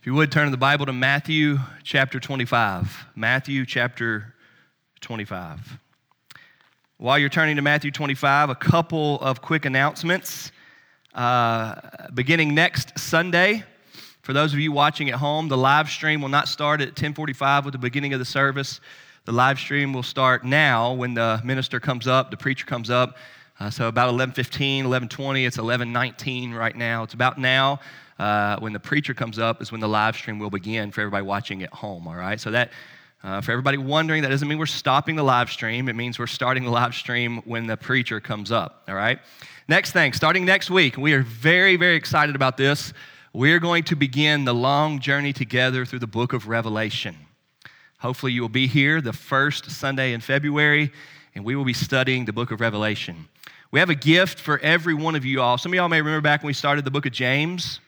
If you would turn the Bible to Matthew chapter 25. Matthew chapter 25. While you're turning to Matthew 25, a couple of quick announcements. Uh, beginning next Sunday, for those of you watching at home, the live stream will not start at 10:45 with the beginning of the service. The live stream will start now when the minister comes up, the preacher comes up. Uh, so about 11:15, 11:20. It's 11:19 right now. It's about now uh, when the preacher comes up is when the live stream will begin for everybody watching at home, all right? So that, uh, for everybody wondering, that doesn't mean we're stopping the live stream. It means we're starting the live stream when the preacher comes up, all right? Next thing, starting next week, we are very, very excited about this. We're going to begin the long journey together through the book of Revelation. Hopefully, you will be here the first Sunday in February, and we will be studying the book of Revelation. We have a gift for every one of you all. Some of y'all may remember back when we started the book of James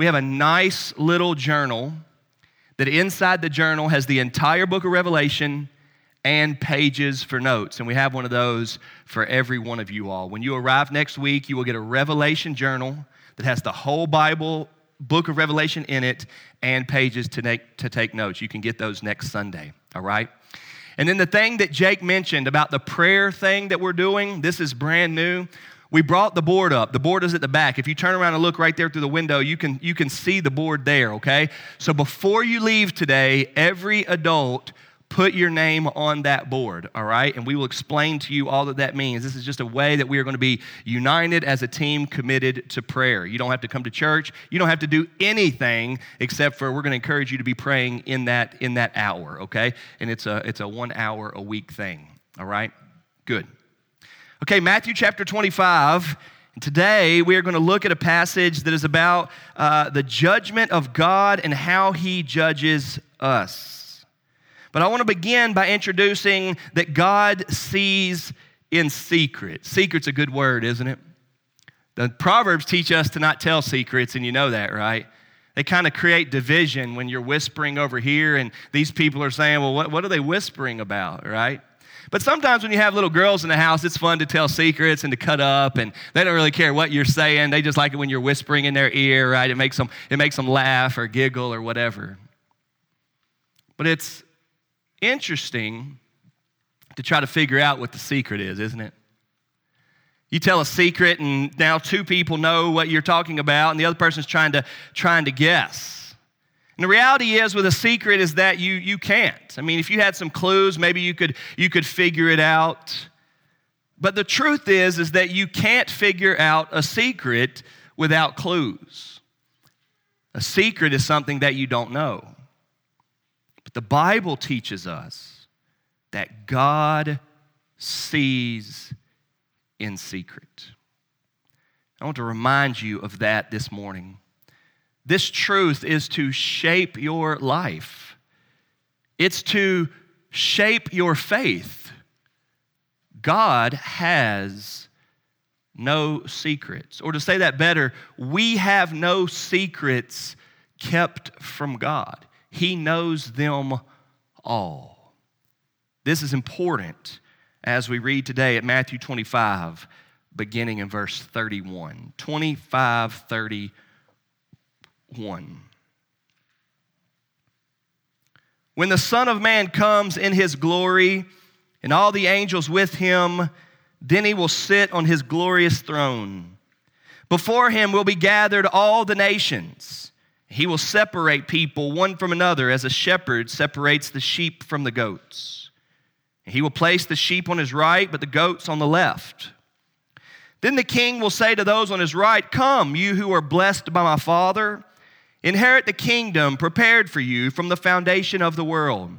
we have a nice little journal that inside the journal has the entire book of Revelation and pages for notes. And we have one of those for every one of you all. When you arrive next week, you will get a Revelation journal that has the whole Bible, book of Revelation in it, and pages to, to take notes. You can get those next Sunday, all right? And then the thing that Jake mentioned about the prayer thing that we're doing, this is brand new. We brought the board up. The board is at the back. If you turn around and look right there through the window, you can, you can see the board there, okay? So before you leave today, every adult put your name on that board, all right? And we will explain to you all that that means. This is just a way that we are going to be united as a team committed to prayer. You don't have to come to church. You don't have to do anything except for we're going to encourage you to be praying in that in that hour, okay? And it's a it's a 1 hour a week thing, all right? Good. Okay, Matthew chapter 25. Today, we are going to look at a passage that is about uh, the judgment of God and how he judges us. But I want to begin by introducing that God sees in secret. Secret's a good word, isn't it? The Proverbs teach us to not tell secrets, and you know that, right? They kind of create division when you're whispering over here, and these people are saying, Well, what, what are they whispering about, right? But sometimes when you have little girls in the house, it's fun to tell secrets and to cut up, and they don't really care what you're saying. They just like it when you're whispering in their ear, right? It makes them, it makes them laugh or giggle or whatever. But it's interesting to try to figure out what the secret is, isn't it? You tell a secret, and now two people know what you're talking about, and the other person's trying to, trying to guess. And the reality is with a secret is that you, you can't. I mean, if you had some clues, maybe you could, you could figure it out. But the truth is, is that you can't figure out a secret without clues. A secret is something that you don't know. But the Bible teaches us that God sees in secret. I want to remind you of that this morning. This truth is to shape your life, it's to shape your faith. God has no secrets. Or to say that better, we have no secrets kept from God. He knows them all. This is important as we read today at Matthew 25, beginning in verse 31. 25, 31. 1. When the Son of Man comes in his glory and all the angels with him, then he will sit on his glorious throne. Before him will be gathered all the nations. He will separate people one from another as a shepherd separates the sheep from the goats. He will place the sheep on his right, but the goats on the left. Then the king will say to those on his right, Come, you who are blessed by my Father Inherit the kingdom prepared for you from the foundation of the world.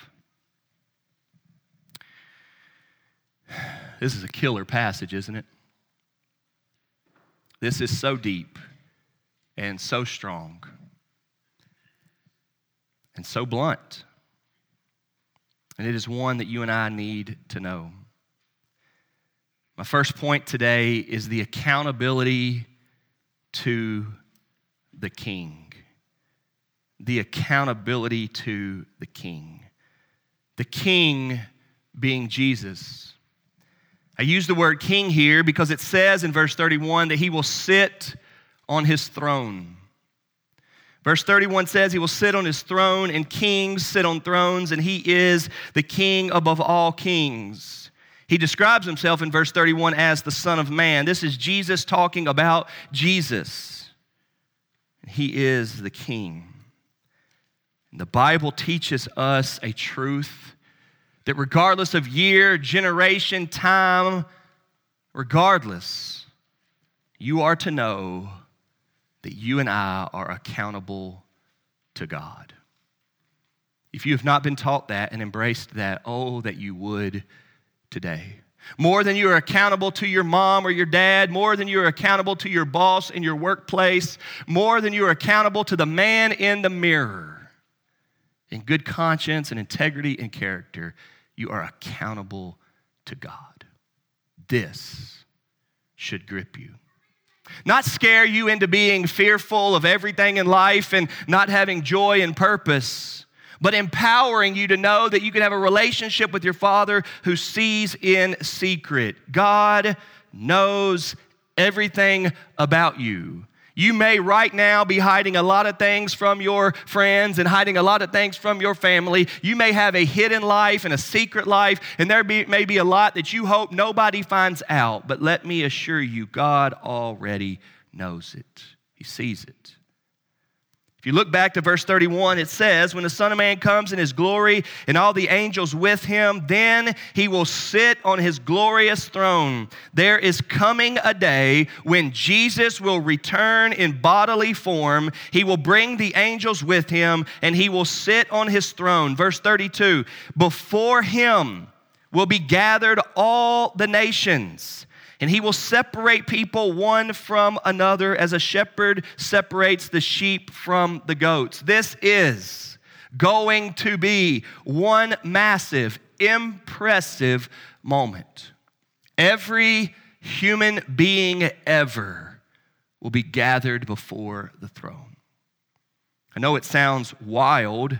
This is a killer passage, isn't it? This is so deep and so strong and so blunt. And it is one that you and I need to know. My first point today is the accountability to the king. The accountability to the king. The king being Jesus. I use the word king here because it says in verse 31 that he will sit on his throne. Verse 31 says, He will sit on his throne, and kings sit on thrones, and he is the king above all kings. He describes himself in verse 31 as the Son of Man. This is Jesus talking about Jesus. He is the king. The Bible teaches us a truth that regardless of year, generation, time, regardless, you are to know that you and I are accountable to God. If you have not been taught that and embraced that, oh, that you would today. More than you are accountable to your mom or your dad, more than you are accountable to your boss in your workplace, more than you are accountable to the man in the mirror. In good conscience and integrity and character, you are accountable to God. This should grip you. Not scare you into being fearful of everything in life and not having joy and purpose, but empowering you to know that you can have a relationship with your Father who sees in secret. God knows everything about you. You may right now be hiding a lot of things from your friends and hiding a lot of things from your family. You may have a hidden life and a secret life, and there be, may be a lot that you hope nobody finds out. But let me assure you, God already knows it, He sees it. If you look back to verse 31, it says, When the Son of Man comes in his glory and all the angels with him, then he will sit on his glorious throne. There is coming a day when Jesus will return in bodily form. He will bring the angels with him and he will sit on his throne. Verse 32 Before him will be gathered all the nations and he will separate people one from another as a shepherd separates the sheep from the goats. This is going to be one massive, impressive moment. Every human being ever will be gathered before the throne. I know it sounds wild,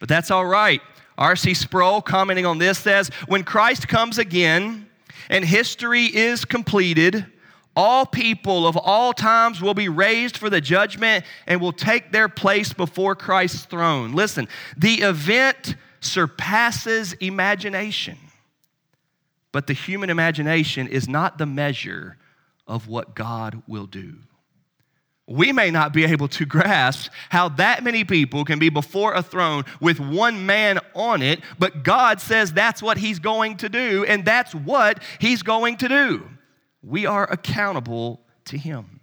but that's all right. R.C. Sproul, commenting on this, says When Christ comes again, and history is completed, all people of all times will be raised for the judgment and will take their place before Christ's throne. Listen, the event surpasses imagination, but the human imagination is not the measure of what God will do we may not be able to grasp how that many people can be before a throne with one man on it, but God says that's what He's going to do, and that's what He's going to do. We are accountable to Him.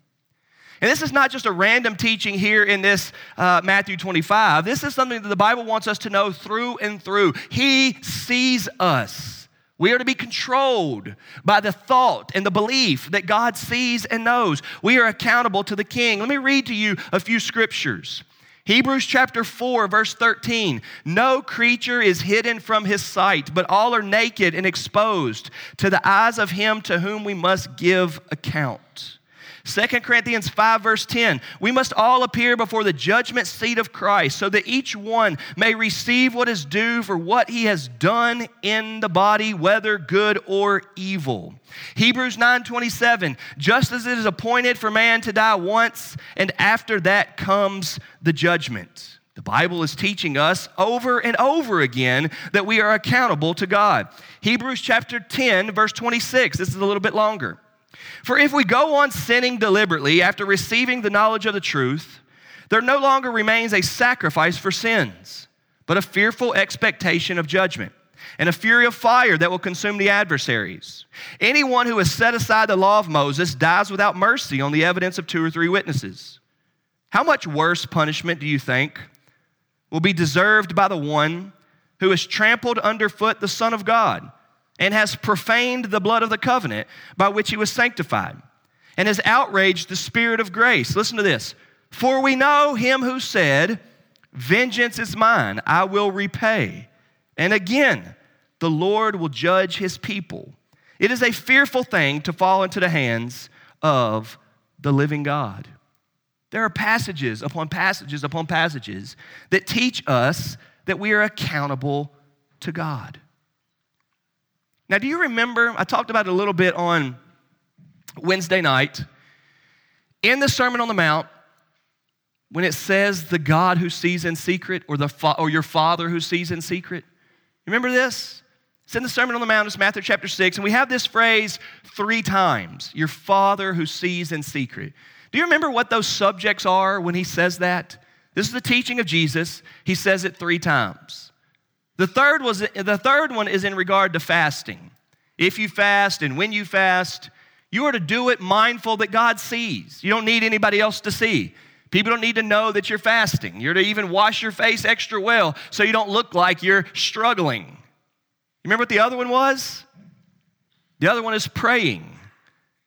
And this is not just a random teaching here in this uh, Matthew 25. This is something that the Bible wants us to know through and through. He sees us. We are to be controlled by the thought and the belief that God sees and knows. We are accountable to the King. Let me read to you a few scriptures. Hebrews chapter 4, verse 13. No creature is hidden from his sight, but all are naked and exposed to the eyes of him to whom we must give account. 2 Corinthians 5, verse 10 We must all appear before the judgment seat of Christ, so that each one may receive what is due for what he has done in the body, whether good or evil. Hebrews 9 27 Just as it is appointed for man to die once, and after that comes the judgment. The Bible is teaching us over and over again that we are accountable to God. Hebrews chapter 10, verse 26. This is a little bit longer. For if we go on sinning deliberately after receiving the knowledge of the truth, there no longer remains a sacrifice for sins, but a fearful expectation of judgment and a fury of fire that will consume the adversaries. Anyone who has set aside the law of Moses dies without mercy on the evidence of two or three witnesses. How much worse punishment do you think will be deserved by the one who has trampled underfoot the Son of God? And has profaned the blood of the covenant by which he was sanctified and has outraged the Spirit of grace. Listen to this. For we know him who said, Vengeance is mine, I will repay. And again, the Lord will judge his people. It is a fearful thing to fall into the hands of the living God. There are passages upon passages upon passages that teach us that we are accountable to God. Now, do you remember? I talked about it a little bit on Wednesday night. In the Sermon on the Mount, when it says the God who sees in secret or, the fa- or your Father who sees in secret, remember this? It's in the Sermon on the Mount, it's Matthew chapter 6, and we have this phrase three times your Father who sees in secret. Do you remember what those subjects are when he says that? This is the teaching of Jesus. He says it three times. The third, was, the third one is in regard to fasting. If you fast and when you fast, you are to do it mindful that God sees. You don't need anybody else to see. People don't need to know that you're fasting. You're to even wash your face extra well so you don't look like you're struggling. Remember what the other one was? The other one is praying.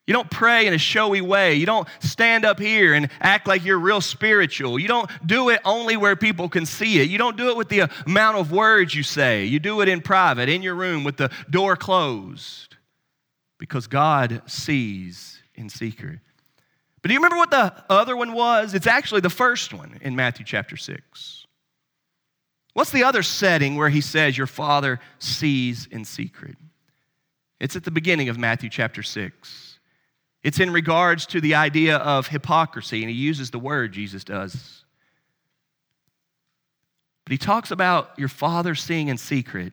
You don't pray in a showy way. You don't stand up here and act like you're real spiritual. You don't do it only where people can see it. You don't do it with the amount of words you say. You do it in private, in your room, with the door closed, because God sees in secret. But do you remember what the other one was? It's actually the first one in Matthew chapter 6. What's the other setting where he says, Your Father sees in secret? It's at the beginning of Matthew chapter 6. It's in regards to the idea of hypocrisy, and he uses the word, Jesus does. But he talks about your father seeing in secret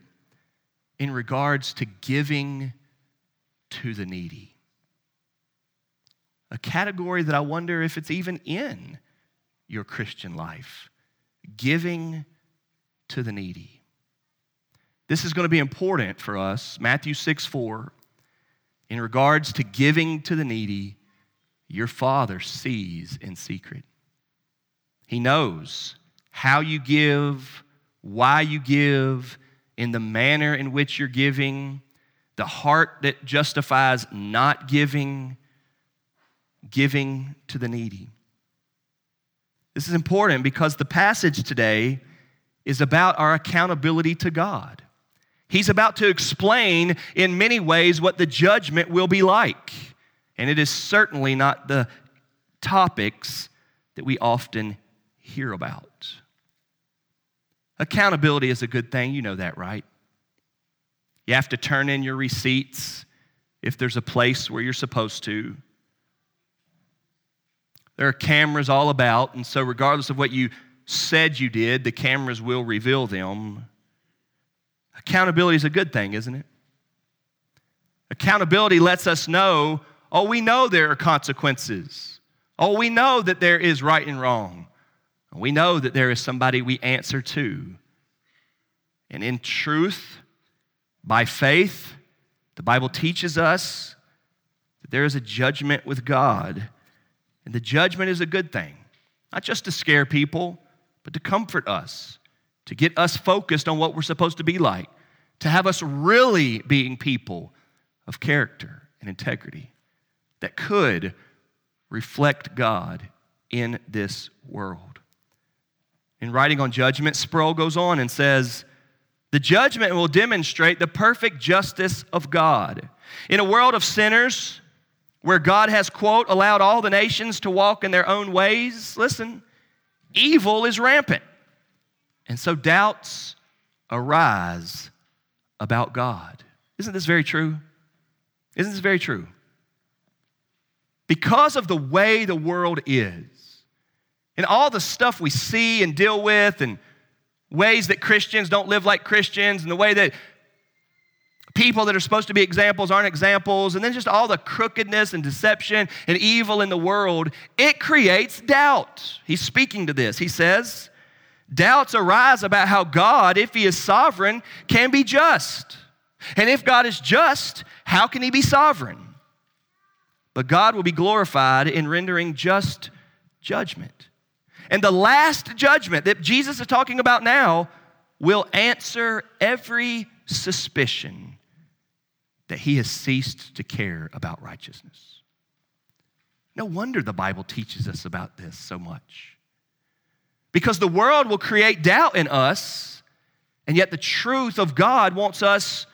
in regards to giving to the needy. A category that I wonder if it's even in your Christian life giving to the needy. This is going to be important for us. Matthew 6 4 in regards to giving to the needy, your Father sees in secret. He knows how you give, why you give, in the manner in which you're giving, the heart that justifies not giving, giving to the needy. This is important because the passage today is about our accountability to God. He's about to explain in many ways what the judgment will be like. And it is certainly not the topics that we often hear about. Accountability is a good thing. You know that, right? You have to turn in your receipts if there's a place where you're supposed to. There are cameras all about, and so regardless of what you said you did, the cameras will reveal them. Accountability is a good thing, isn't it? Accountability lets us know oh, we know there are consequences. Oh, we know that there is right and wrong. We know that there is somebody we answer to. And in truth, by faith, the Bible teaches us that there is a judgment with God. And the judgment is a good thing, not just to scare people, but to comfort us to get us focused on what we're supposed to be like, to have us really being people of character and integrity that could reflect God in this world. In writing on judgment, Sproul goes on and says, The judgment will demonstrate the perfect justice of God. In a world of sinners, where God has, quote, allowed all the nations to walk in their own ways, listen, evil is rampant. And so doubts arise about God. Isn't this very true? Isn't this very true? Because of the way the world is, and all the stuff we see and deal with, and ways that Christians don't live like Christians, and the way that people that are supposed to be examples aren't examples, and then just all the crookedness and deception and evil in the world, it creates doubt. He's speaking to this. He says, Doubts arise about how God, if He is sovereign, can be just. And if God is just, how can He be sovereign? But God will be glorified in rendering just judgment. And the last judgment that Jesus is talking about now will answer every suspicion that he has ceased to care about righteousness. No wonder the Bible teaches us about this so much. Because the world will create doubt in us, and yet the truth of God wants us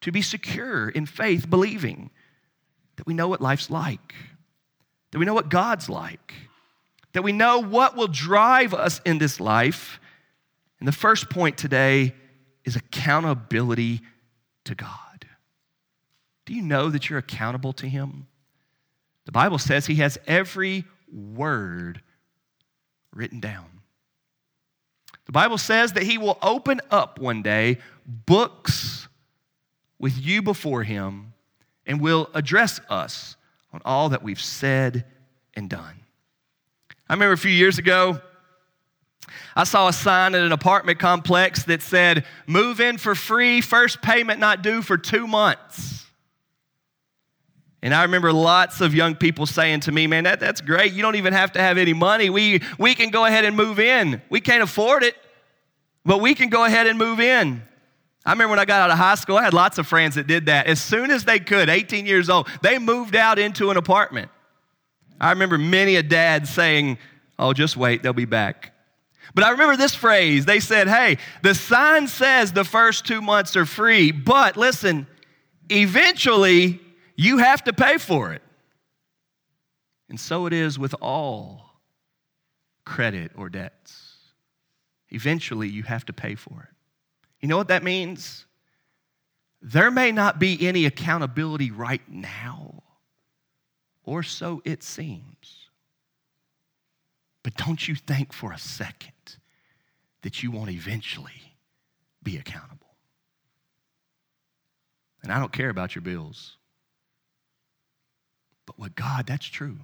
to be secure in faith, believing that we know what life's like, that we know what God's like, that we know what will drive us in this life. And the first point today is accountability to God. Do you know that you're accountable to Him? The Bible says He has every word written down. The Bible says that He will open up one day books with you before Him and will address us on all that we've said and done. I remember a few years ago, I saw a sign at an apartment complex that said, Move in for free, first payment not due for two months. And I remember lots of young people saying to me, man, that, that's great. You don't even have to have any money. We, we can go ahead and move in. We can't afford it, but we can go ahead and move in. I remember when I got out of high school, I had lots of friends that did that. As soon as they could, 18 years old, they moved out into an apartment. I remember many a dad saying, oh, just wait, they'll be back. But I remember this phrase. They said, hey, the sign says the first two months are free, but listen, eventually you have to pay for it. And so it is with all credit or debts. Eventually, you have to pay for it. You know what that means? There may not be any accountability right now, or so it seems. But don't you think for a second that you won't eventually be accountable. And I don't care about your bills. But with God, that's true.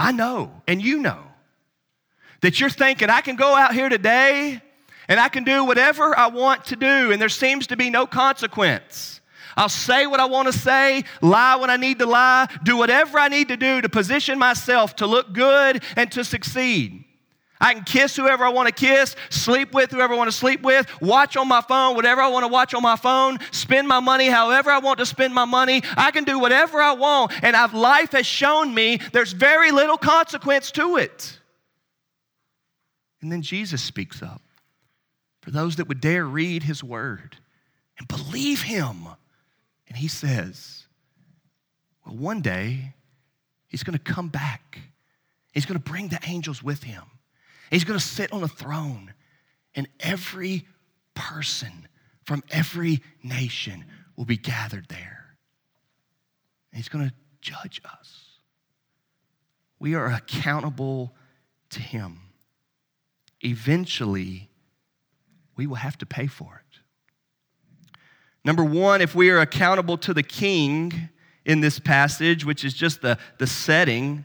I know, and you know, that you're thinking, I can go out here today and I can do whatever I want to do, and there seems to be no consequence. I'll say what I want to say, lie when I need to lie, do whatever I need to do to position myself to look good and to succeed. I can kiss whoever I want to kiss, sleep with whoever I want to sleep with, watch on my phone whatever I want to watch on my phone, spend my money however I want to spend my money. I can do whatever I want, and I've, life has shown me there's very little consequence to it. And then Jesus speaks up for those that would dare read his word and believe him. And he says, Well, one day he's going to come back, he's going to bring the angels with him. He's going to sit on a throne, and every person from every nation will be gathered there. And he's going to judge us. We are accountable to him. Eventually, we will have to pay for it. Number one, if we are accountable to the king in this passage, which is just the, the setting,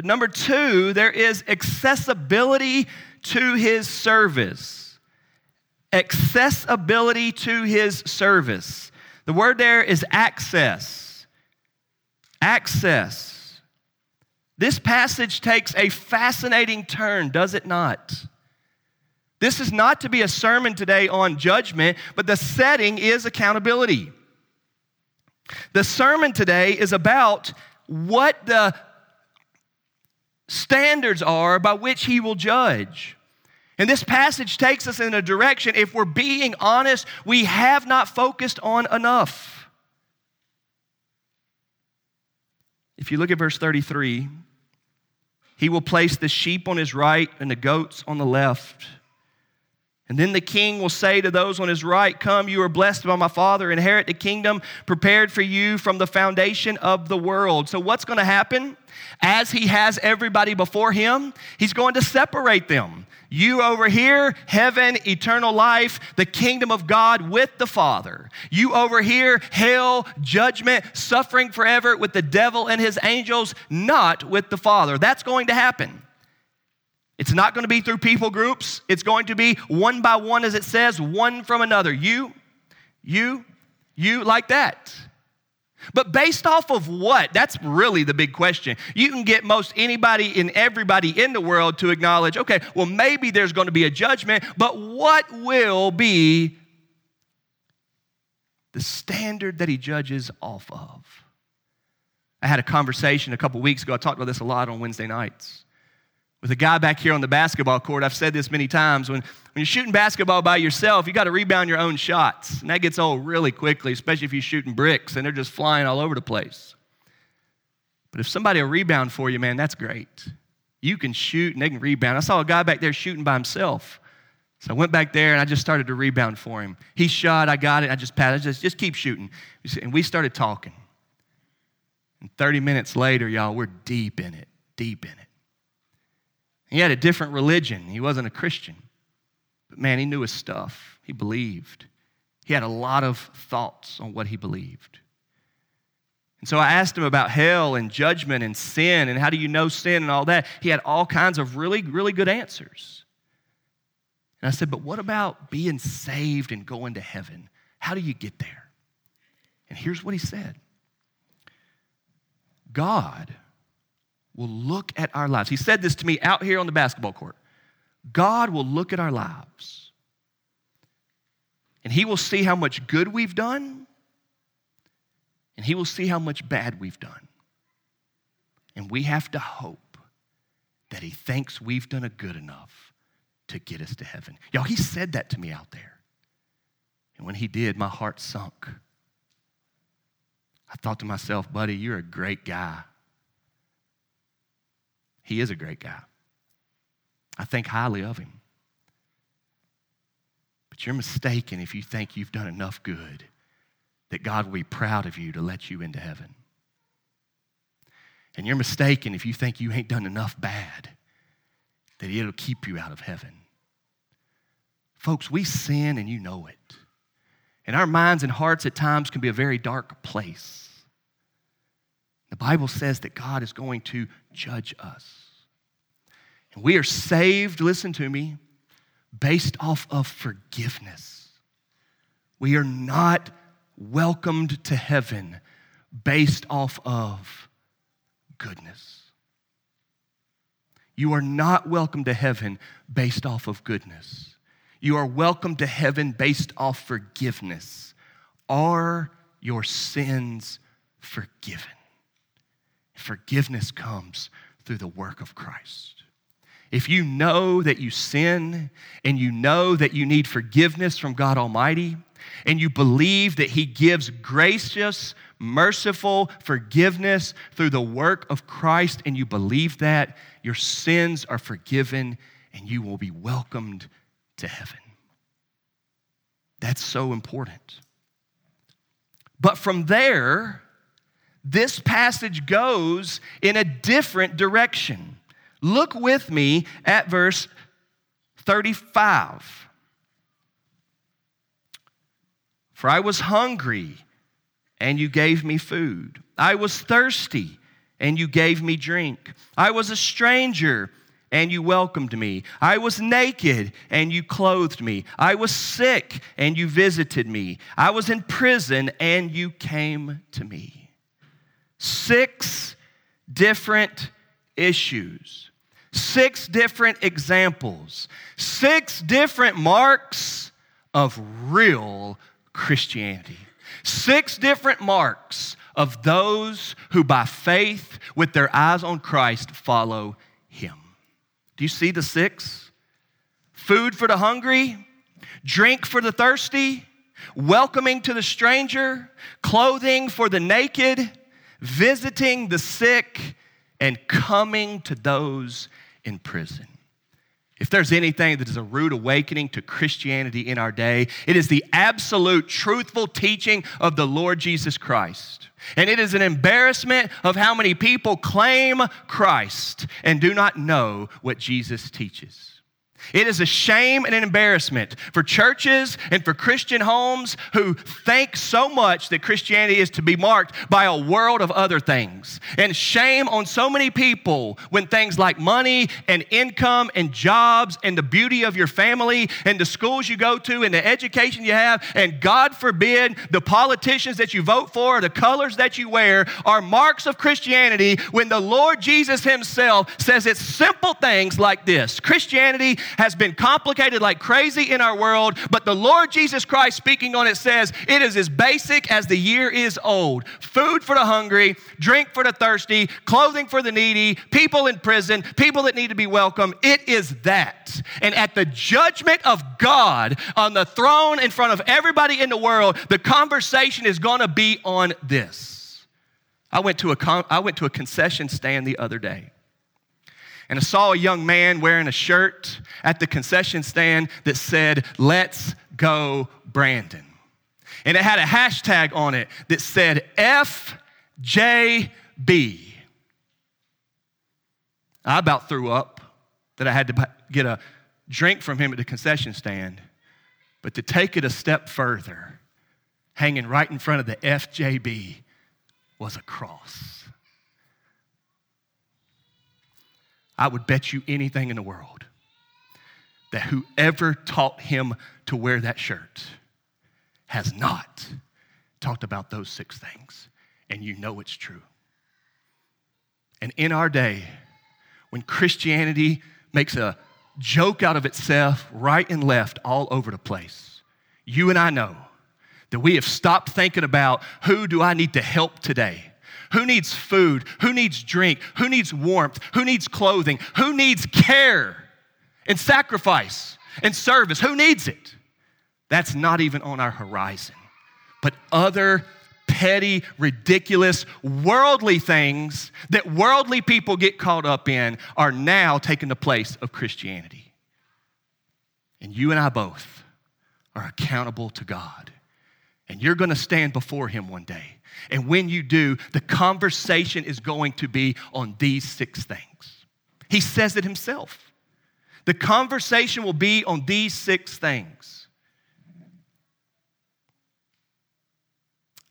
but number two, there is accessibility to his service. Accessibility to his service. The word there is access. Access. This passage takes a fascinating turn, does it not? This is not to be a sermon today on judgment, but the setting is accountability. The sermon today is about what the standards are by which he will judge. And this passage takes us in a direction, if we're being honest, we have not focused on enough. If you look at verse 33, he will place the sheep on his right and the goats on the left. And then the king will say to those on his right, Come, you are blessed by my Father, inherit the kingdom prepared for you from the foundation of the world. So, what's going to happen? As he has everybody before him, he's going to separate them. You over here, heaven, eternal life, the kingdom of God with the Father. You over here, hell, judgment, suffering forever with the devil and his angels, not with the Father. That's going to happen. It's not going to be through people groups. It's going to be one by one, as it says, one from another. You, you, you, like that. But based off of what? That's really the big question. You can get most anybody and everybody in the world to acknowledge, okay, well, maybe there's going to be a judgment, but what will be the standard that he judges off of? I had a conversation a couple weeks ago. I talked about this a lot on Wednesday nights with a guy back here on the basketball court. I've said this many times. When, when you're shooting basketball by yourself, you got to rebound your own shots. And that gets old really quickly, especially if you're shooting bricks and they're just flying all over the place. But if somebody will rebound for you, man, that's great. You can shoot and they can rebound. I saw a guy back there shooting by himself. So I went back there and I just started to rebound for him. He shot, I got it, I just patted, just, just keep shooting. And we started talking. And 30 minutes later, y'all, we're deep in it, deep in it. He had a different religion. He wasn't a Christian. But man, he knew his stuff. He believed. He had a lot of thoughts on what he believed. And so I asked him about hell and judgment and sin and how do you know sin and all that. He had all kinds of really, really good answers. And I said, But what about being saved and going to heaven? How do you get there? And here's what he said God will look at our lives. He said this to me out here on the basketball court. God will look at our lives and He will see how much good we've done and He will see how much bad we've done. And we have to hope that He thinks we've done a good enough to get us to heaven. Y'all, He said that to me out there. And when He did, my heart sunk. I thought to myself, buddy, you're a great guy. He is a great guy. I think highly of him. But you're mistaken if you think you've done enough good that God will be proud of you to let you into heaven. And you're mistaken if you think you ain't done enough bad that it'll keep you out of heaven. Folks, we sin and you know it. And our minds and hearts at times can be a very dark place. The Bible says that God is going to judge us. And we are saved, listen to me, based off of forgiveness. We are not welcomed to heaven based off of goodness. You are not welcome to heaven based off of goodness. You are welcome to heaven based off forgiveness. Are your sins forgiven? Forgiveness comes through the work of Christ. If you know that you sin and you know that you need forgiveness from God Almighty, and you believe that He gives gracious, merciful forgiveness through the work of Christ, and you believe that, your sins are forgiven and you will be welcomed to heaven. That's so important. But from there, this passage goes in a different direction. Look with me at verse 35. For I was hungry, and you gave me food. I was thirsty, and you gave me drink. I was a stranger, and you welcomed me. I was naked, and you clothed me. I was sick, and you visited me. I was in prison, and you came to me. Six different issues, six different examples, six different marks of real Christianity. Six different marks of those who, by faith, with their eyes on Christ, follow Him. Do you see the six? Food for the hungry, drink for the thirsty, welcoming to the stranger, clothing for the naked, visiting the sick, and coming to those in prison. If there's anything that is a rude awakening to Christianity in our day, it is the absolute truthful teaching of the Lord Jesus Christ. And it is an embarrassment of how many people claim Christ and do not know what Jesus teaches. It is a shame and an embarrassment for churches and for Christian homes who think so much that Christianity is to be marked by a world of other things. And shame on so many people when things like money and income and jobs and the beauty of your family and the schools you go to and the education you have, and God forbid the politicians that you vote for, the colors that you wear, are marks of Christianity when the Lord Jesus Himself says it's simple things like this Christianity has been complicated like crazy in our world, but the Lord Jesus Christ speaking on it says it is as basic as the year is old. Food for the hungry, drink for the thirsty, clothing for the needy, people in prison, people that need to be welcome. It is that. And at the judgment of God on the throne in front of everybody in the world, the conversation is going to be on this. I went to a con- I went to a concession stand the other day and I saw a young man wearing a shirt at the concession stand that said, Let's go, Brandon. And it had a hashtag on it that said FJB. I about threw up that I had to get a drink from him at the concession stand. But to take it a step further, hanging right in front of the FJB was a cross. I would bet you anything in the world that whoever taught him to wear that shirt has not talked about those six things. And you know it's true. And in our day, when Christianity makes a joke out of itself right and left all over the place, you and I know that we have stopped thinking about who do I need to help today? Who needs food? Who needs drink? Who needs warmth? Who needs clothing? Who needs care and sacrifice and service? Who needs it? That's not even on our horizon. But other petty, ridiculous, worldly things that worldly people get caught up in are now taking the place of Christianity. And you and I both are accountable to God. And you're going to stand before Him one day. And when you do, the conversation is going to be on these six things. He says it himself. The conversation will be on these six things.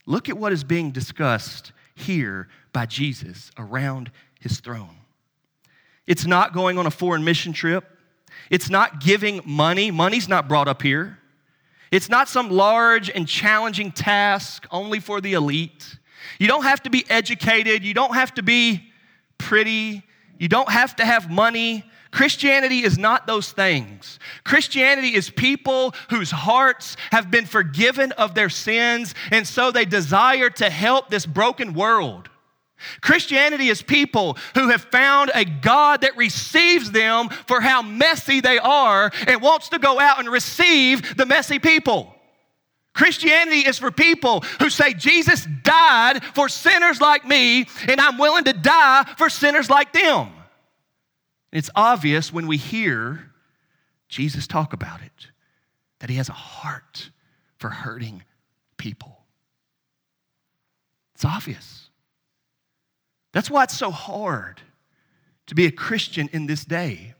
Look at what is being discussed here by Jesus around his throne. It's not going on a foreign mission trip. It's not giving money. Money's not brought up here. It's not some large and challenging task only for the elite. You don't have to be educated. You don't have to be pretty. You don't have to have money. Christianity is not those things. Christianity is people whose hearts have been forgiven of their sins, and so they desire to help this broken world. Christianity is people who have found a God that receives them for how messy they are and wants to go out and receive the messy people. Christianity is for people who say, Jesus died for sinners like me, and I'm willing to die for sinners like them. It's obvious when we hear Jesus talk about it that he has a heart for hurting people. It's obvious. That's why it's so hard to be a Christian in this day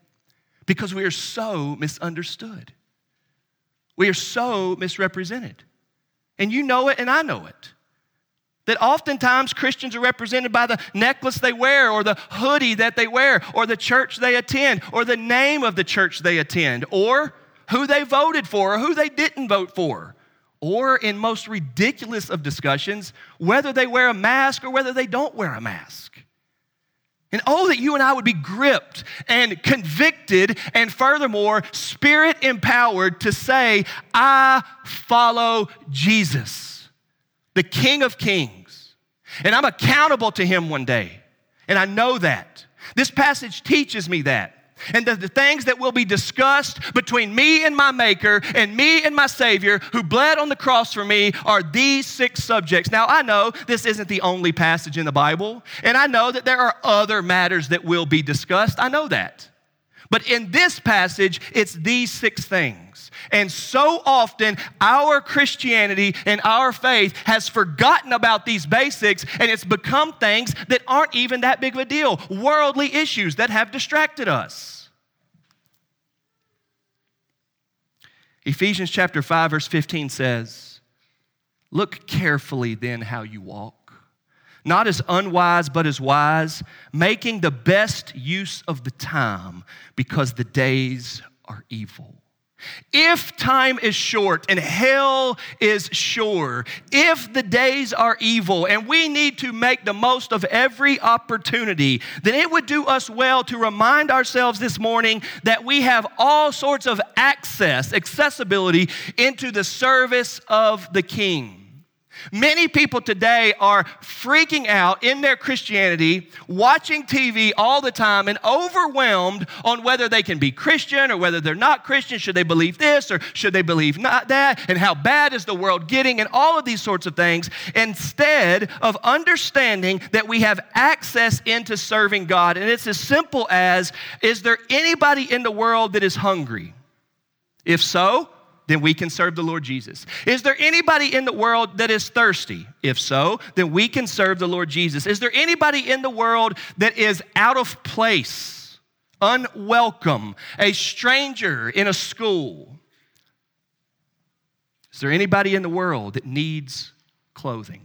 because we are so misunderstood. We are so misrepresented. And you know it, and I know it. That oftentimes Christians are represented by the necklace they wear, or the hoodie that they wear, or the church they attend, or the name of the church they attend, or who they voted for, or who they didn't vote for, or in most ridiculous of discussions, whether they wear a mask or whether they don't wear a mask. And oh, that you and I would be gripped and convicted and furthermore, spirit empowered to say, I follow Jesus, the King of Kings. And I'm accountable to him one day. And I know that. This passage teaches me that. And the, the, things that will be discussed between me and my Maker and me and my Savior who bled on the cross for me are these six subjects. Now, I know this isn't the only passage in the Bible, and I know that there are other matters that will be discussed. I know that. But in this passage, it's these six things. And so often, our Christianity and our faith has forgotten about these basics, and it's become things that aren't even that big of a deal worldly issues that have distracted us. Ephesians chapter 5, verse 15 says, Look carefully then how you walk not as unwise, but as wise, making the best use of the time because the days are evil. If time is short and hell is sure, if the days are evil and we need to make the most of every opportunity, then it would do us well to remind ourselves this morning that we have all sorts of access, accessibility into the service of the King. Many people today are freaking out in their Christianity, watching TV all the time, and overwhelmed on whether they can be Christian or whether they're not Christian. Should they believe this or should they believe not that? And how bad is the world getting? And all of these sorts of things, instead of understanding that we have access into serving God. And it's as simple as Is there anybody in the world that is hungry? If so, then we can serve the Lord Jesus. Is there anybody in the world that is thirsty? If so, then we can serve the Lord Jesus. Is there anybody in the world that is out of place, unwelcome, a stranger in a school? Is there anybody in the world that needs clothing?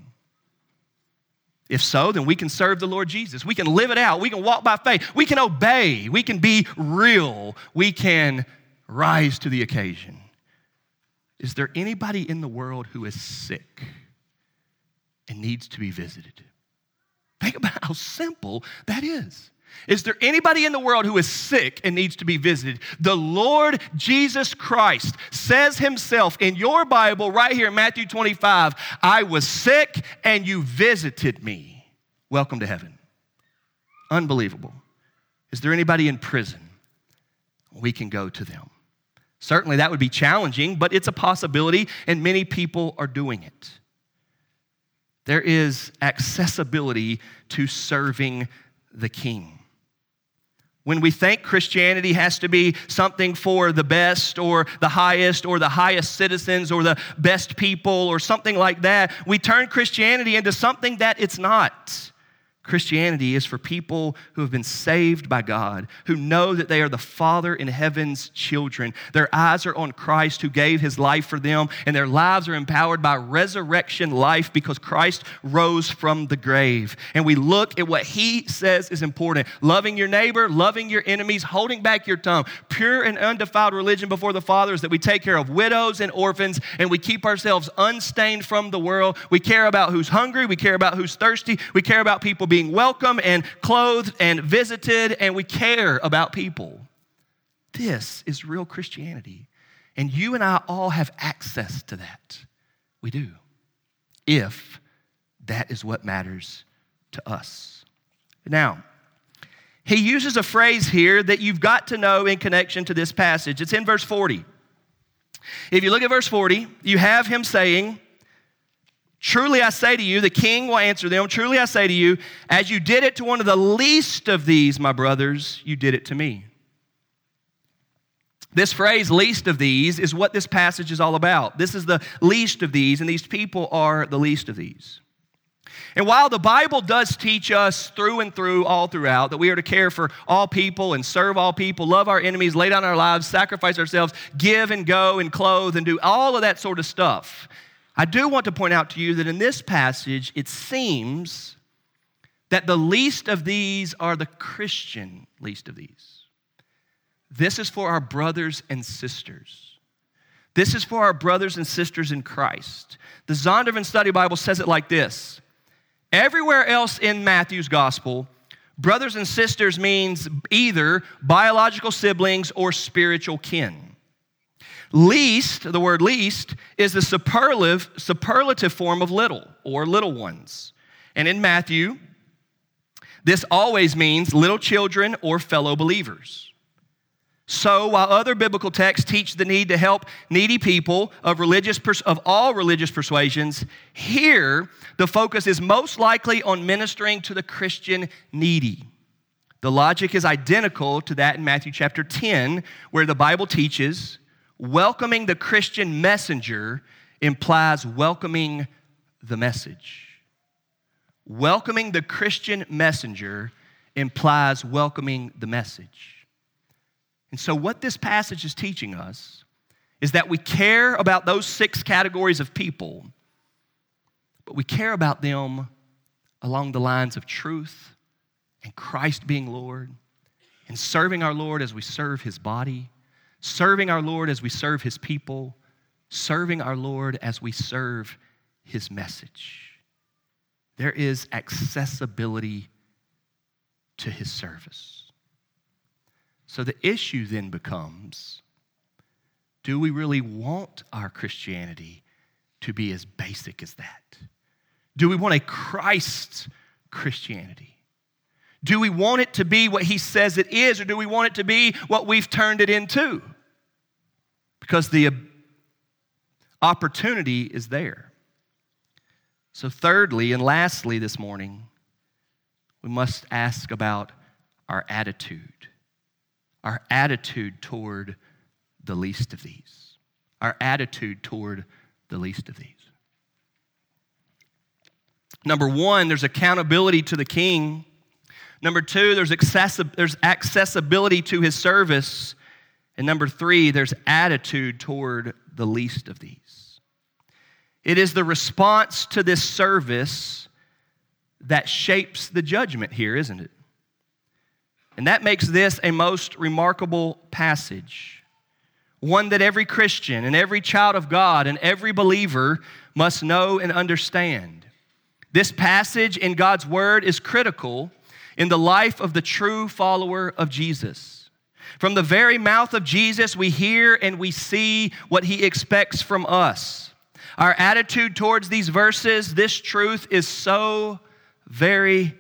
If so, then we can serve the Lord Jesus. We can live it out. We can walk by faith. We can obey. We can be real. We can rise to the occasion. Is there anybody in the world who is sick and needs to be visited? Think about how simple that is. Is there anybody in the world who is sick and needs to be visited? The Lord Jesus Christ says himself in your Bible, right here in Matthew 25, I was sick and you visited me. Welcome to heaven. Unbelievable. Is there anybody in prison? We can go to them. Certainly that would be challenging, but it's a possibility, and many people are doing it. There is accessibility to serving the king. When we think Christianity has to be something for the best or the highest or the highest citizens or the best people or something like that, we turn Christianity into something that it's not. Christianity is for people who have been saved by God, who know that they are the Father in heaven's children. Their eyes are on Christ who gave his life for them, and their lives are empowered by resurrection life because Christ rose from the grave. And we look at what he says is important loving your neighbor, loving your enemies, holding back your tongue. Pure and undefiled religion before the Father is that we take care of widows and orphans and we keep ourselves unstained from the world. We care about who's hungry, we care about who's thirsty, we care about people being welcome and clothed and visited, and we care about people. This is real Christianity. And you and I all have access to that. We do. If that is what matters to us. Now, he uses a phrase here that you've got to know in connection to this passage. It's in verse 40. If you look at verse 40, you have him saying, Truly I say to you, the king will answer them, Truly I say to you, as you did it to one of the least of these, my brothers, you did it to me. This phrase, least of these, is what this passage is all about. This is the least of these, and these people are the least of these. And while the Bible does teach us through and through, all throughout, that we are to care for all people and serve all people, love our enemies, lay down our lives, sacrifice ourselves, give and go and clothe and do all of that sort of stuff, I do want to point out to you that in this passage, it seems that the least of these are the Christian least of these. This is for our brothers and sisters. This is for our brothers and sisters in Christ. The Zondervan Study Bible says it like this Everywhere else in Matthew's gospel, brothers and sisters means either biological siblings or spiritual kin. Least, the word least, is the superlative, superlative form of little or little ones. And in Matthew, this always means little children or fellow believers. So, while other biblical texts teach the need to help needy people of, religious pers- of all religious persuasions, here the focus is most likely on ministering to the Christian needy. The logic is identical to that in Matthew chapter 10, where the Bible teaches welcoming the Christian messenger implies welcoming the message. Welcoming the Christian messenger implies welcoming the message. And so, what this passage is teaching us is that we care about those six categories of people, but we care about them along the lines of truth and Christ being Lord, and serving our Lord as we serve His body, serving our Lord as we serve His people, serving our Lord as we serve His message. There is accessibility to His service. So the issue then becomes do we really want our Christianity to be as basic as that? Do we want a Christ Christianity? Do we want it to be what he says it is, or do we want it to be what we've turned it into? Because the opportunity is there. So, thirdly and lastly, this morning, we must ask about our attitude our attitude toward the least of these. Our attitude toward the least of these. Number one, there's accountability to the king. Number two, there's, accessi- there's accessibility to his service. And number three, there's attitude toward the least of these. It is the response to this service that shapes the judgment here, isn't it? And that makes this a most remarkable passage. One that every Christian and every child of God and every believer must know and understand. This passage in God's Word is critical in the life of the true follower of Jesus. From the very mouth of Jesus, we hear and we see what He expects from us. Our attitude towards these verses, this truth is so very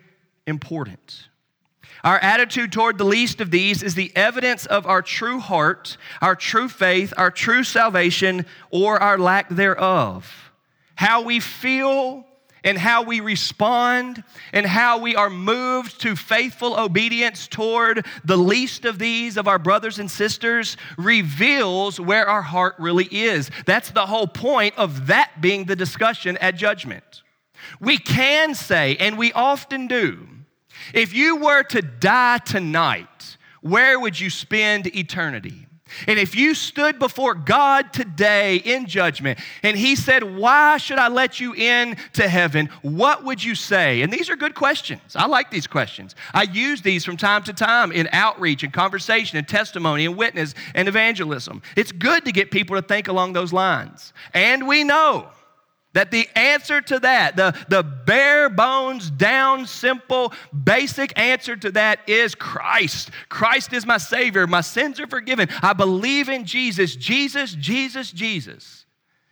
important. Our attitude toward the least of these is the evidence of our true heart, our true faith, our true salvation, or our lack thereof. How we feel and how we respond and how we are moved to faithful obedience toward the least of these of our brothers and sisters reveals where our heart really is. That's the whole point of that being the discussion at judgment. We can say, and we often do, if you were to die tonight, where would you spend eternity? And if you stood before God today in judgment and He said, Why should I let you in to heaven? What would you say? And these are good questions. I like these questions. I use these from time to time in outreach and conversation and testimony and witness and evangelism. It's good to get people to think along those lines. And we know that the answer to that, the, the bare bones, down, simple, basic answer to that is Christ. Christ is my Savior. My sins are forgiven. I believe in Jesus. Jesus, Jesus, Jesus.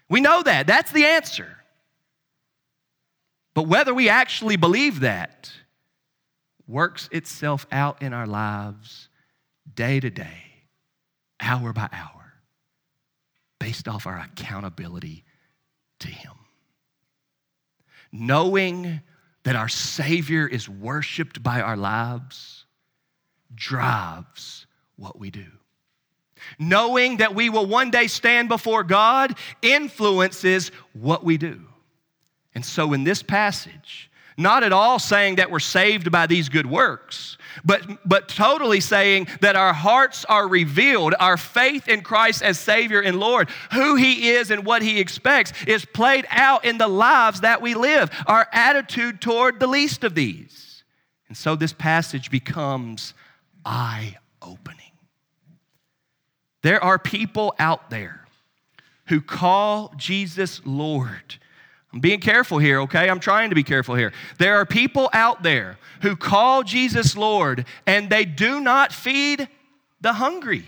We know that. That's the answer. But whether we actually believe that works itself out in our lives day to day, hour by hour, based off our accountability to Him knowing that our Savior is worshiped by our lives drives what we do. Knowing that we will one day stand before God influences what we do. And so, in this passage, not at all saying that we're saved by these good works, but, but totally saying that our hearts are revealed. Our faith in Christ as Savior and Lord, who He is and what He expects, is played out in the lives that we live, our attitude toward the least of these. And so this passage becomes eye opening. There are people out there who call Jesus Lord I'm being careful here, okay? I'm trying to be careful here. There are people out there who call Jesus Lord and they do not feed the hungry,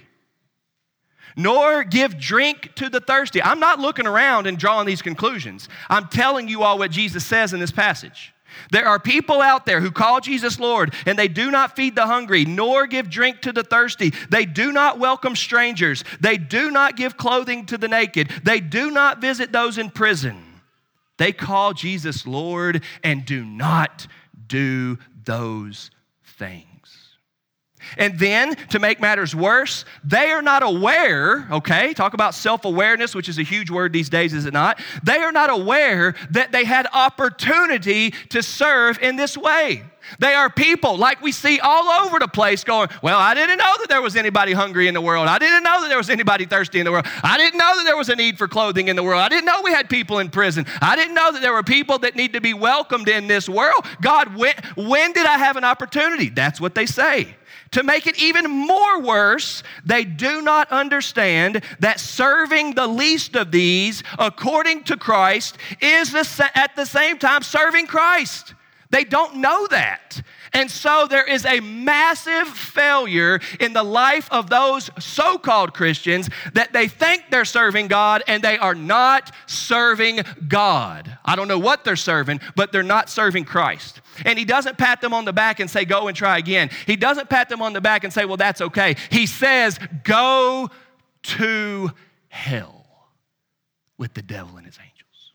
nor give drink to the thirsty. I'm not looking around and drawing these conclusions. I'm telling you all what Jesus says in this passage. There are people out there who call Jesus Lord and they do not feed the hungry, nor give drink to the thirsty. They do not welcome strangers. They do not give clothing to the naked. They do not visit those in prison. They call Jesus Lord and do not do those things. And then, to make matters worse, they are not aware, okay? Talk about self awareness, which is a huge word these days, is it not? They are not aware that they had opportunity to serve in this way. They are people like we see all over the place going, Well, I didn't know that there was anybody hungry in the world. I didn't know that there was anybody thirsty in the world. I didn't know that there was a need for clothing in the world. I didn't know we had people in prison. I didn't know that there were people that need to be welcomed in this world. God, when, when did I have an opportunity? That's what they say. To make it even more worse, they do not understand that serving the least of these, according to Christ, is at the same time serving Christ. They don't know that. And so there is a massive failure in the life of those so called Christians that they think they're serving God and they are not serving God. I don't know what they're serving, but they're not serving Christ. And he doesn't pat them on the back and say, go and try again. He doesn't pat them on the back and say, well, that's okay. He says, go to hell with the devil and his angels.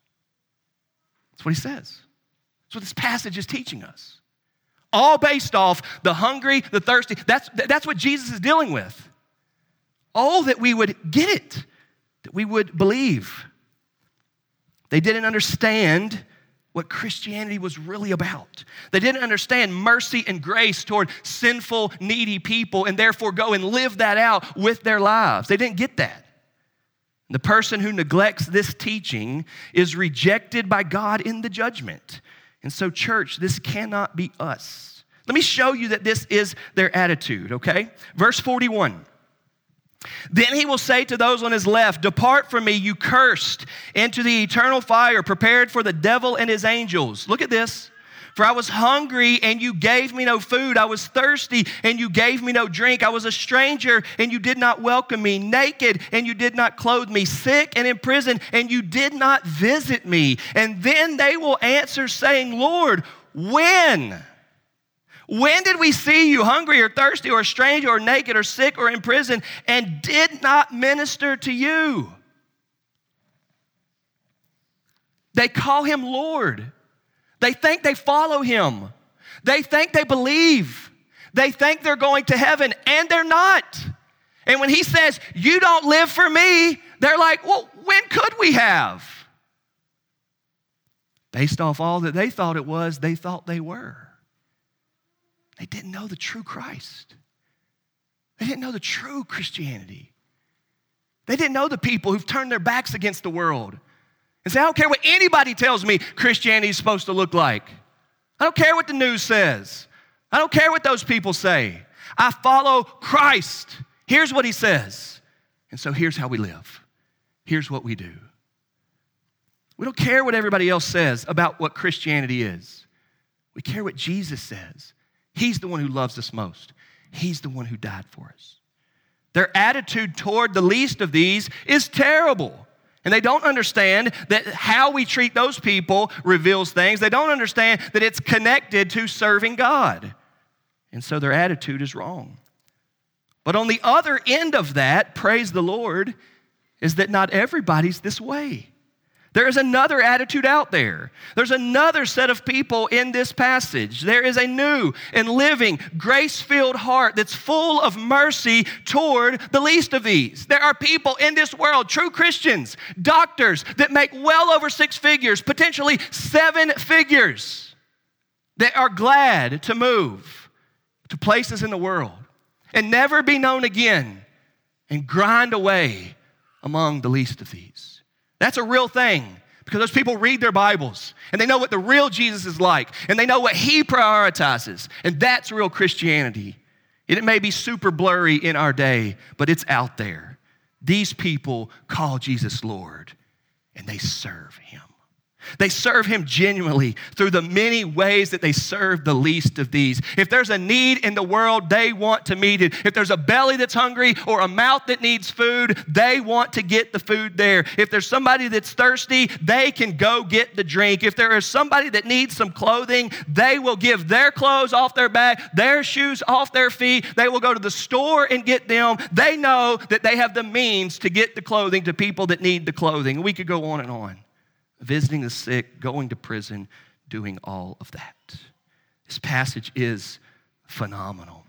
That's what he says. That's what this passage is teaching us. All based off the hungry, the thirsty. That's, that's what Jesus is dealing with. Oh, that we would get it, that we would believe. They didn't understand what Christianity was really about. They didn't understand mercy and grace toward sinful, needy people and therefore go and live that out with their lives. They didn't get that. The person who neglects this teaching is rejected by God in the judgment. And so, church, this cannot be us. Let me show you that this is their attitude, okay? Verse 41. Then he will say to those on his left, Depart from me, you cursed, into the eternal fire prepared for the devil and his angels. Look at this. For I was hungry and you gave me no food. I was thirsty and you gave me no drink. I was a stranger and you did not welcome me. Naked and you did not clothe me. Sick and in prison and you did not visit me. And then they will answer, saying, Lord, when? When did we see you hungry or thirsty or a stranger or naked or sick or in prison and did not minister to you? They call him Lord. They think they follow him. They think they believe. They think they're going to heaven, and they're not. And when he says, You don't live for me, they're like, Well, when could we have? Based off all that they thought it was, they thought they were. They didn't know the true Christ. They didn't know the true Christianity. They didn't know the people who've turned their backs against the world and say, I don't care what anybody tells me Christianity is supposed to look like. I don't care what the news says. I don't care what those people say. I follow Christ. Here's what he says. And so here's how we live. Here's what we do. We don't care what everybody else says about what Christianity is. We care what Jesus says. He's the one who loves us most. He's the one who died for us. Their attitude toward the least of these is terrible. And they don't understand that how we treat those people reveals things. They don't understand that it's connected to serving God. And so their attitude is wrong. But on the other end of that, praise the Lord, is that not everybody's this way. There is another attitude out there. There's another set of people in this passage. There is a new and living, grace filled heart that's full of mercy toward the least of these. There are people in this world, true Christians, doctors that make well over six figures, potentially seven figures, that are glad to move to places in the world and never be known again and grind away among the least of these. That's a real thing because those people read their Bibles and they know what the real Jesus is like and they know what he prioritizes. And that's real Christianity. It may be super blurry in our day, but it's out there. These people call Jesus Lord and they serve him. They serve him genuinely through the many ways that they serve the least of these. If there's a need in the world, they want to meet it. If there's a belly that's hungry or a mouth that needs food, they want to get the food there. If there's somebody that's thirsty, they can go get the drink. If there is somebody that needs some clothing, they will give their clothes off their back, their shoes off their feet. They will go to the store and get them. They know that they have the means to get the clothing to people that need the clothing. We could go on and on visiting the sick, going to prison, doing all of that. This passage is phenomenal.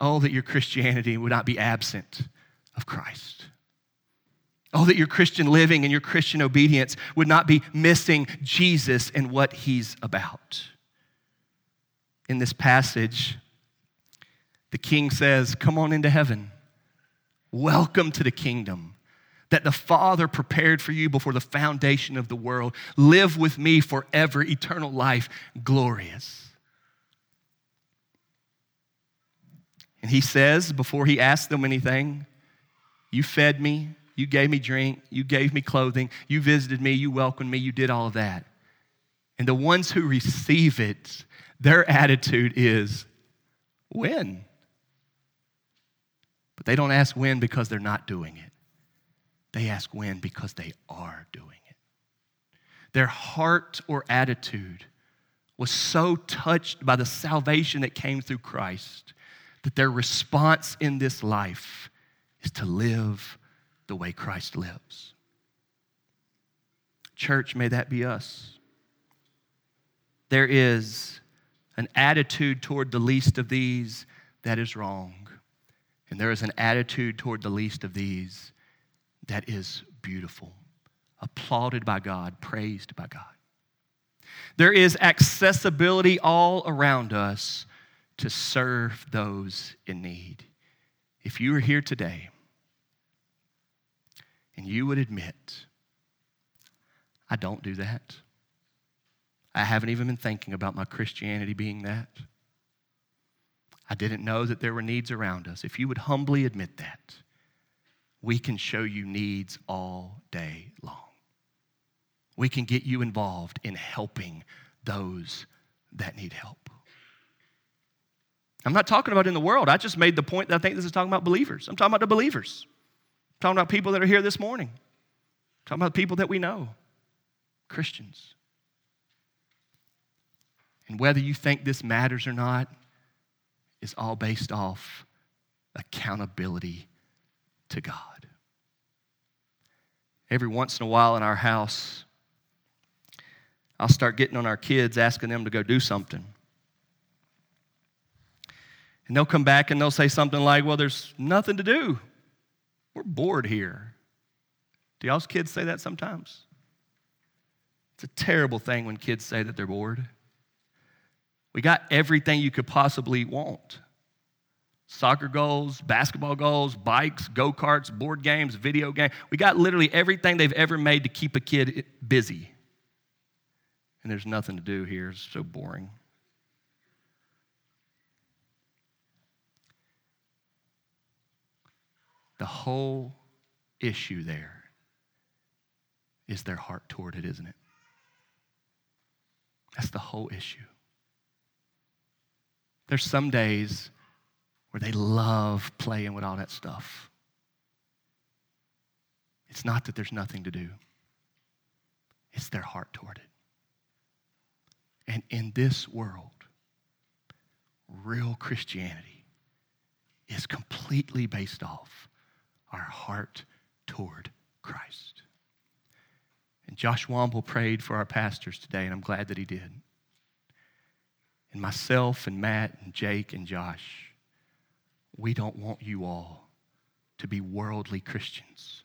Oh, that your Christianity would not be absent of Christ. Oh, that your Christian living and your Christian obedience would not be missing Jesus and what he's about. In this passage, the king says, Come on into heaven. Welcome to the kingdom that the Father prepared for you before the foundation of the world. Live with me forever, eternal life, glorious. And he says, before he asks them anything, You fed me, you gave me drink, you gave me clothing, you visited me, you welcomed me, you did all of that. And the ones who receive it, their attitude is, When? But they don't ask when because they're not doing it. They ask when because they are doing it. Their heart or attitude was so touched by the salvation that came through Christ that their response in this life is to live the way Christ lives. Church, may that be us. There is an attitude toward the least of these that is wrong, and there is an attitude toward the least of these that is beautiful, applauded by God, praised by God. There is accessibility all around us to serve those in need. If you are here today and you would admit, I don't do that, I haven't even been thinking about my Christianity being that. I didn't know that there were needs around us. If you would humbly admit that, we can show you needs all day long. We can get you involved in helping those that need help. I'm not talking about in the world. I just made the point that I think this is talking about believers. I'm talking about the believers. I'm talking about people that are here this morning. I'm talking about people that we know, Christians. And whether you think this matters or not is all based off accountability to God. Every once in a while in our house, I'll start getting on our kids, asking them to go do something. And they'll come back and they'll say something like, Well, there's nothing to do. We're bored here. Do y'all's kids say that sometimes? It's a terrible thing when kids say that they're bored. We got everything you could possibly want soccer goals, basketball goals, bikes, go karts, board games, video games. We got literally everything they've ever made to keep a kid busy. And there's nothing to do here. It's so boring. The whole issue there is their heart toward it, isn't it? That's the whole issue. There's some days where they love playing with all that stuff. It's not that there's nothing to do, it's their heart toward it. And in this world, real Christianity is completely based off our heart toward Christ. And Josh Womble prayed for our pastors today, and I'm glad that he did. And myself and Matt and Jake and Josh we don't want you all to be worldly Christians,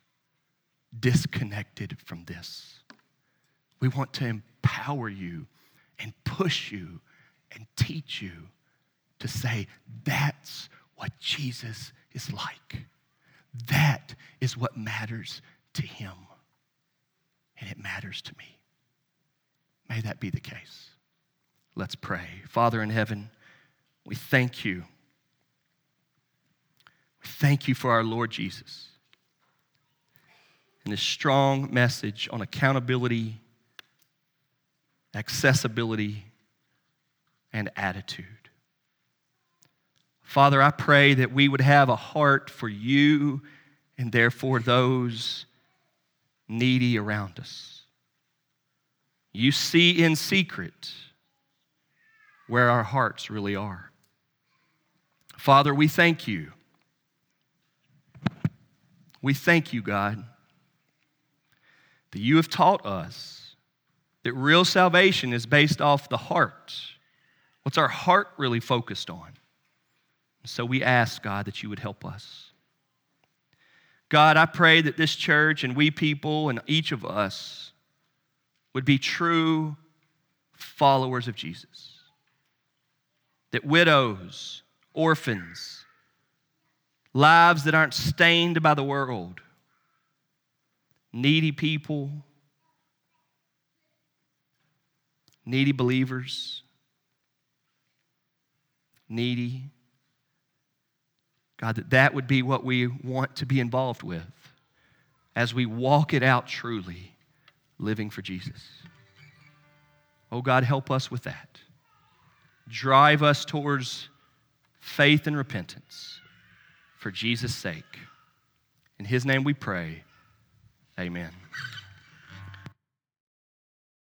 disconnected from this. We want to empower you and push you and teach you to say, that's what Jesus is like. That is what matters to him. And it matters to me. May that be the case. Let's pray. Father in heaven, we thank you Thank you for our Lord Jesus and his strong message on accountability accessibility, and attitude. Father, I pray that we would have a heart for you and therefore those needy around us. You see in secret where our hearts really are. Father, we thank you. We thank you, God, that you have taught us that real salvation is based off the heart. What's our heart really focused on? So we ask, God, that you would help us. God, I pray that this church and we people and each of us would be true followers of Jesus. That widows, orphans, lives that aren't stained by the world, needy people, needy believers, needy God, that that would be what we want to be involved with as we walk it out truly, living for Jesus. Oh, God, help us with that. Drive us towards faith and repentance for Jesus' sake. In His name we pray. Amen.